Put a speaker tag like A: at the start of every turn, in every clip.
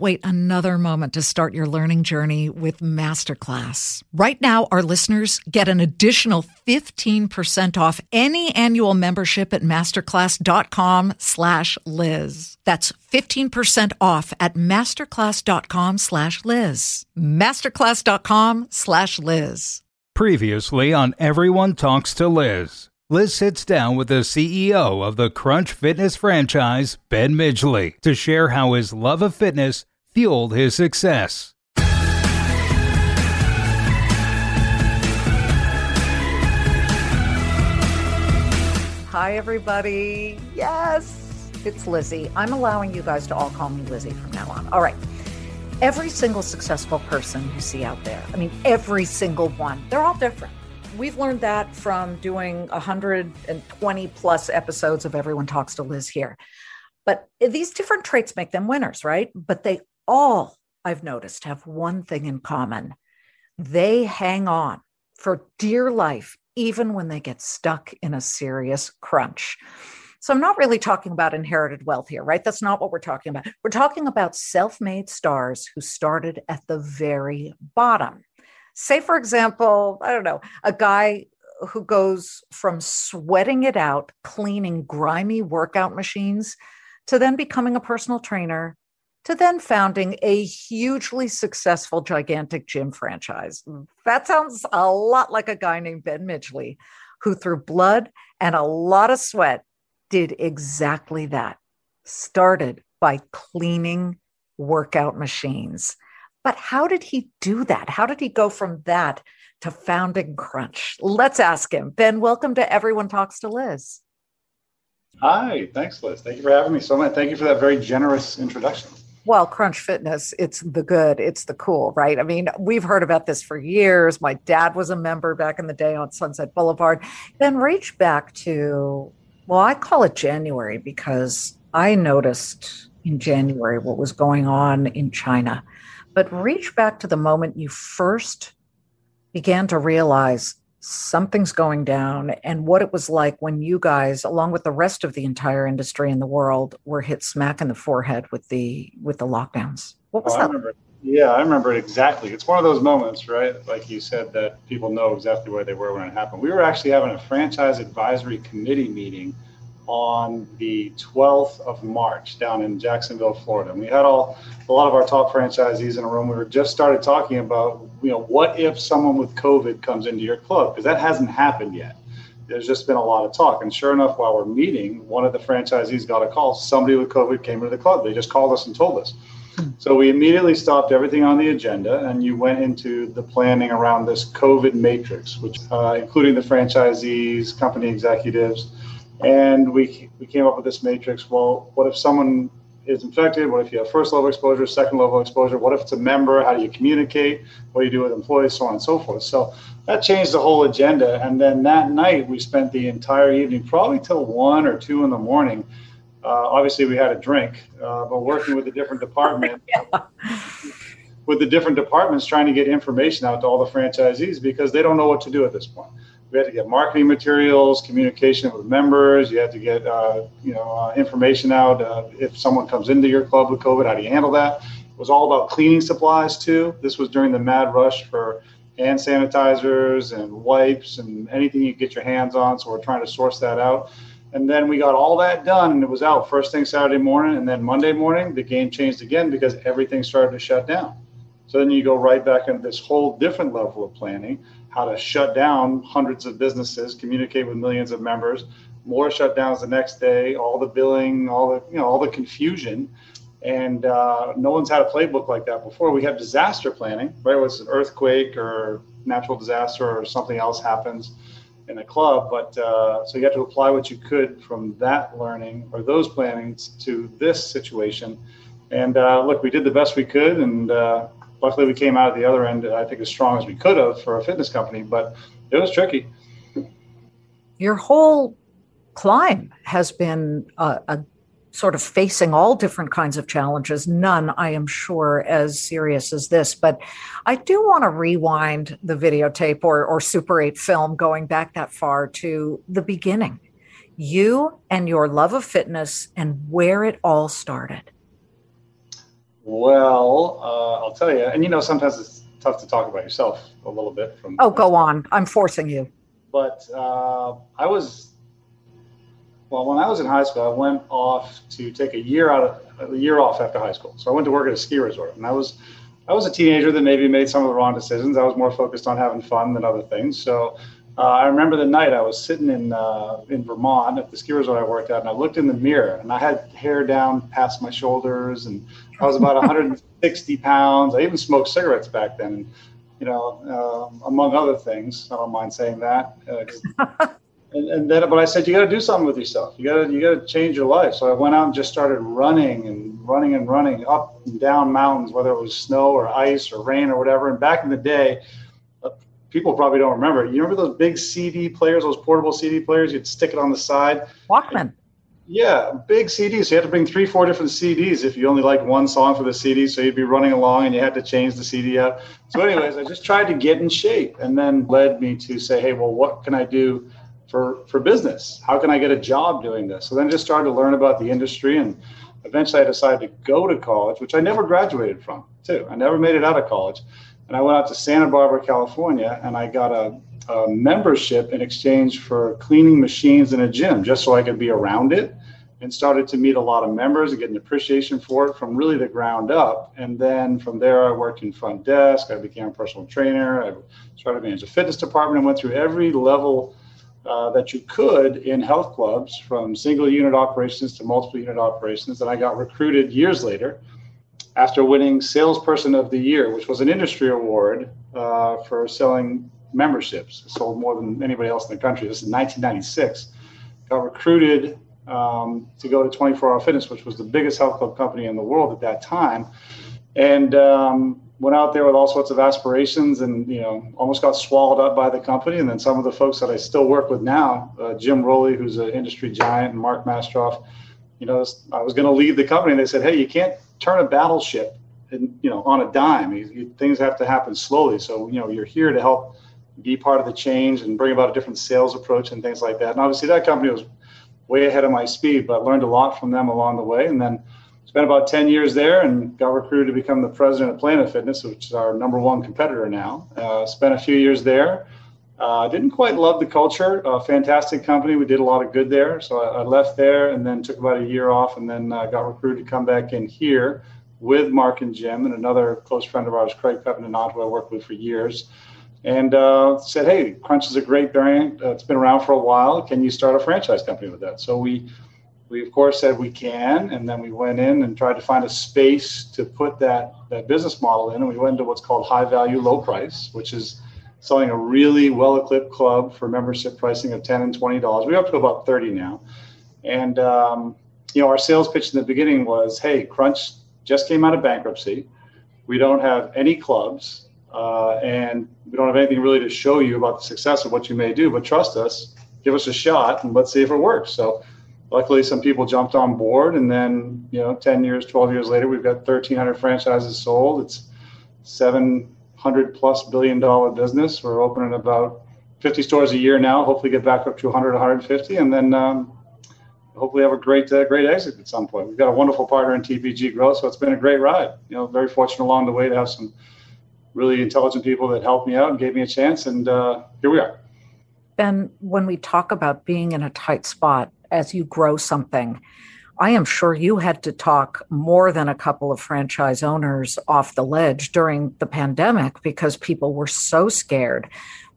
A: wait another moment to start your learning journey with Masterclass. Right now, our listeners get an additional 15% off any annual membership at masterclass.com slash Liz. That's 15% off at masterclass.com slash Liz. Masterclass.com slash Liz.
B: Previously on Everyone Talks to Liz. Liz sits down with the CEO of the Crunch Fitness franchise, Ben Midgley, to share how his love of fitness fueled his success.
A: Hi, everybody. Yes, it's Lizzie. I'm allowing you guys to all call me Lizzie from now on. All right. Every single successful person you see out there, I mean, every single one, they're all different. We've learned that from doing 120 plus episodes of Everyone Talks to Liz here. But these different traits make them winners, right? But they all, I've noticed, have one thing in common they hang on for dear life, even when they get stuck in a serious crunch. So I'm not really talking about inherited wealth here, right? That's not what we're talking about. We're talking about self made stars who started at the very bottom. Say, for example, I don't know, a guy who goes from sweating it out, cleaning grimy workout machines, to then becoming a personal trainer, to then founding a hugely successful, gigantic gym franchise. That sounds a lot like a guy named Ben Midgley, who through blood and a lot of sweat did exactly that. Started by cleaning workout machines. But how did he do that? How did he go from that to founding Crunch? Let's ask him. Ben, welcome to Everyone Talks to Liz.
C: Hi, thanks, Liz. Thank you for having me so much. Thank you for that very generous introduction.
A: Well, Crunch Fitness, it's the good, it's the cool, right? I mean, we've heard about this for years. My dad was a member back in the day on Sunset Boulevard. Then reach back to well, I call it January because I noticed in January what was going on in China. But reach back to the moment you first began to realize something's going down and what it was like when you guys along with the rest of the entire industry in the world were hit smack in the forehead with the with the lockdowns. What was oh, that
C: yeah i remember it exactly. It's one of those moments right? Like you said that people know exactly where they were when it happened. We were actually having a franchise advisory committee meeting on the 12th of March down in Jacksonville, Florida. And we had all a lot of our top franchisees in a room. We were just started talking about, you know, what if someone with COVID comes into your club? Because that hasn't happened yet. There's just been a lot of talk. And sure enough, while we're meeting, one of the franchisees got a call. Somebody with COVID came into the club. They just called us and told us. So we immediately stopped everything on the agenda, and you went into the planning around this COVID matrix, which uh, including the franchisees, company executives, and we, we came up with this matrix. Well, what if someone is infected? What if you have first level exposure, second level exposure? What if it's a member? How do you communicate? What do you do with employees? So on and so forth. So that changed the whole agenda. And then that night, we spent the entire evening, probably till one or two in the morning. Uh, obviously, we had a drink, uh, but working with the different department. yeah. With the different departments trying to get information out to all the franchisees because they don't know what to do at this point we had to get marketing materials, communication with members. You had to get uh, you know uh, information out. Uh, if someone comes into your club with COVID, how do you handle that? It was all about cleaning supplies too. This was during the mad rush for hand sanitizers and wipes and anything you get your hands on. So we're trying to source that out. And then we got all that done and it was out first thing Saturday morning. And then Monday morning, the game changed again because everything started to shut down. So then you go right back into this whole different level of planning how to shut down hundreds of businesses, communicate with millions of members, more shutdowns the next day, all the billing, all the you know all the confusion, and uh, no one's had a playbook like that before. We have disaster planning, right? It was an earthquake or natural disaster or something else happens in a club, but uh, so you have to apply what you could from that learning or those plannings to this situation. And uh, look, we did the best we could, and uh, luckily we came out at the other end, I think, as strong as we could have for a fitness company, but it was tricky.
A: Your whole climb has been a, a sort of facing all different kinds of challenges, none, I am sure, as serious as this. But I do want to rewind the videotape or, or Super 8 film going back that far to the beginning. You and your love of fitness and where it all started.
C: Well, uh, I'll tell you, and you know, sometimes it's tough to talk about yourself a little bit. From
A: oh, go on. I'm forcing you.
C: But uh, I was well when I was in high school. I went off to take a year out of a year off after high school. So I went to work at a ski resort, and I was I was a teenager that maybe made some of the wrong decisions. I was more focused on having fun than other things. So uh, I remember the night I was sitting in uh, in Vermont at the ski resort I worked at, and I looked in the mirror, and I had hair down past my shoulders, and I was about 160 pounds. I even smoked cigarettes back then, and you know, uh, among other things. I don't mind saying that. Uh, and, and, then, but I said, you got to do something with yourself. You got to you got to change your life. So I went out and just started running and running and running up and down mountains, whether it was snow or ice or rain or whatever. And back in the day people probably don't remember. You remember those big CD players, those portable CD players? You'd stick it on the side.
A: Walkman.
C: Yeah, big CDs. So you had to bring three, four different CDs if you only liked one song for the CD. So you'd be running along and you had to change the CD out. So, anyways, I just tried to get in shape, and then led me to say, hey, well, what can I do for for business? How can I get a job doing this? So then I just started to learn about the industry, and eventually I decided to go to college, which I never graduated from. Too, I never made it out of college and I went out to Santa Barbara, California, and I got a, a, membership in exchange for cleaning machines in a gym, just so I could be around it, and started to meet a lot of members and get an appreciation for it from really the ground up. And then from there, I worked in front desk. I became a personal trainer. I started to manage a fitness department and went through every level. Uh, that you could in health clubs from single unit operations to multiple unit operations. And I got recruited years later after winning Salesperson of the Year, which was an industry award uh, for selling memberships. sold more than anybody else in the country. This is 1996. Got recruited um, to go to 24 Hour Fitness, which was the biggest health club company in the world at that time, and um, went out there with all sorts of aspirations, and you know, almost got swallowed up by the company. And then some of the folks that I still work with now, uh, Jim Rowley, who's an industry giant, and Mark Mastrov. You know, I was going to leave the company, and they said, "Hey, you can't turn a battleship and you know on a dime. You, you, things have to happen slowly. So you know you're here to help be part of the change and bring about a different sales approach and things like that. And obviously that company was way ahead of my speed but learned a lot from them along the way. And then spent about 10 years there and got recruited to become the president of planet fitness which is our number one competitor now. Uh, spent a few years there uh, didn't quite love the culture. Fantastic company. We did a lot of good there. So I, I left there and then took about a year off and then uh, got recruited to come back in here with Mark and Jim and another close friend of ours, Craig Pepinant, who I worked with for years. And uh, said, hey, Crunch is a great brand. Uh, it's been around for a while. Can you start a franchise company with that? So we, we of course said we can, and then we went in and tried to find a space to put that that business model in, and we went into what's called high value, low price, which is selling a really well-equipped club for membership pricing of 10 and 20 dollars. We're up to about 30 now. And um, you know our sales pitch in the beginning was hey crunch just came out of bankruptcy. We don't have any clubs uh, and we don't have anything really to show you about the success of what you may do but trust us give us a shot and let's see if it works. So luckily some people jumped on board and then you know 10 years 12 years later we've got 1300 franchises sold. It's seven hundred plus billion dollar business. We're opening about 50 stores a year now. Hopefully, get back up to 100, 150, and then um, hopefully have a great, uh, great exit at some point. We've got a wonderful partner in TPG Growth, so it's been a great ride. You know, very fortunate along the way to have some really intelligent people that helped me out and gave me a chance, and uh, here we are.
A: Ben, when we talk about being in a tight spot, as you grow something. I am sure you had to talk more than a couple of franchise owners off the ledge during the pandemic because people were so scared.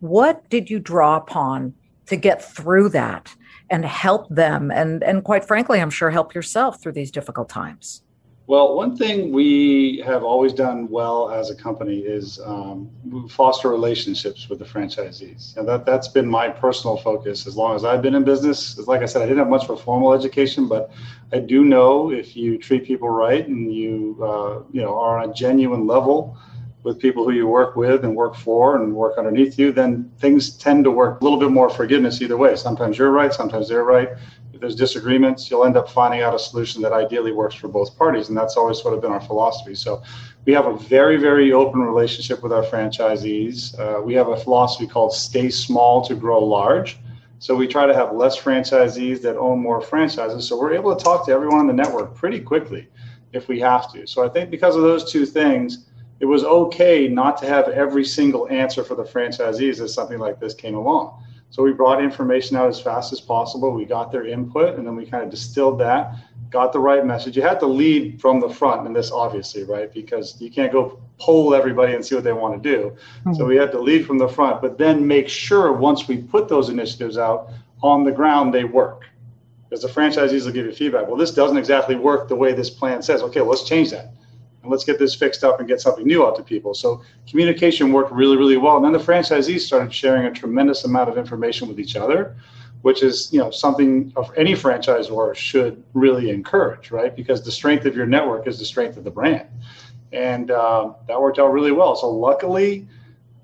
A: What did you draw upon to get through that and help them and and quite frankly, I'm sure help yourself through these difficult times?
C: Well, one thing we have always done well as a company is um, foster relationships with the franchisees. And that, that's been my personal focus as long as I've been in business. Like I said, I didn't have much of a formal education, but I do know if you treat people right and you, uh, you know, are on a genuine level with people who you work with and work for and work underneath you, then things tend to work a little bit more forgiveness either way. Sometimes you're right, sometimes they're right if there's disagreements, you'll end up finding out a solution that ideally works for both parties. And that's always sort of been our philosophy. So we have a very, very open relationship with our franchisees. Uh, we have a philosophy called stay small to grow large. So we try to have less franchisees that own more franchises. So we're able to talk to everyone on the network pretty quickly if we have to. So I think because of those two things, it was okay not to have every single answer for the franchisees as something like this came along. So we brought information out as fast as possible. We got their input and then we kind of distilled that, got the right message. You had to lead from the front in this, obviously, right? Because you can't go poll everybody and see what they want to do. Mm-hmm. So we had to lead from the front, but then make sure once we put those initiatives out on the ground, they work. Because the franchisees will give you feedback. Well, this doesn't exactly work the way this plan says. Okay, well, let's change that and let's get this fixed up and get something new out to people. So communication worked really, really well. And then the franchisees started sharing a tremendous amount of information with each other, which is you know something of any franchisor should really encourage, right? Because the strength of your network is the strength of the brand, and uh, that worked out really well. So luckily,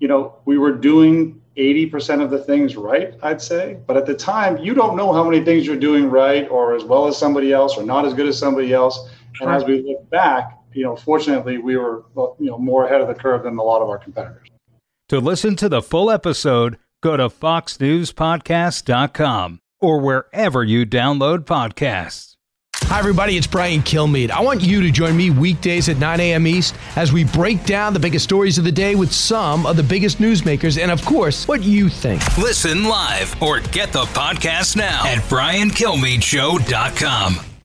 C: you know, we were doing 80% of the things right, I'd say. But at the time, you don't know how many things you're doing right or as well as somebody else or not as good as somebody else. And as we look back, you know, fortunately, we were you know more ahead of the curve than a lot of our competitors.
B: To listen to the full episode, go to foxnewspodcast.com or wherever you download podcasts.
D: Hi, everybody, it's Brian Kilmeade. I want you to join me weekdays at 9 a.m. East as we break down the biggest stories of the day with some of the biggest newsmakers and, of course, what you think.
E: Listen live or get the podcast now at briankilmeadshow.com.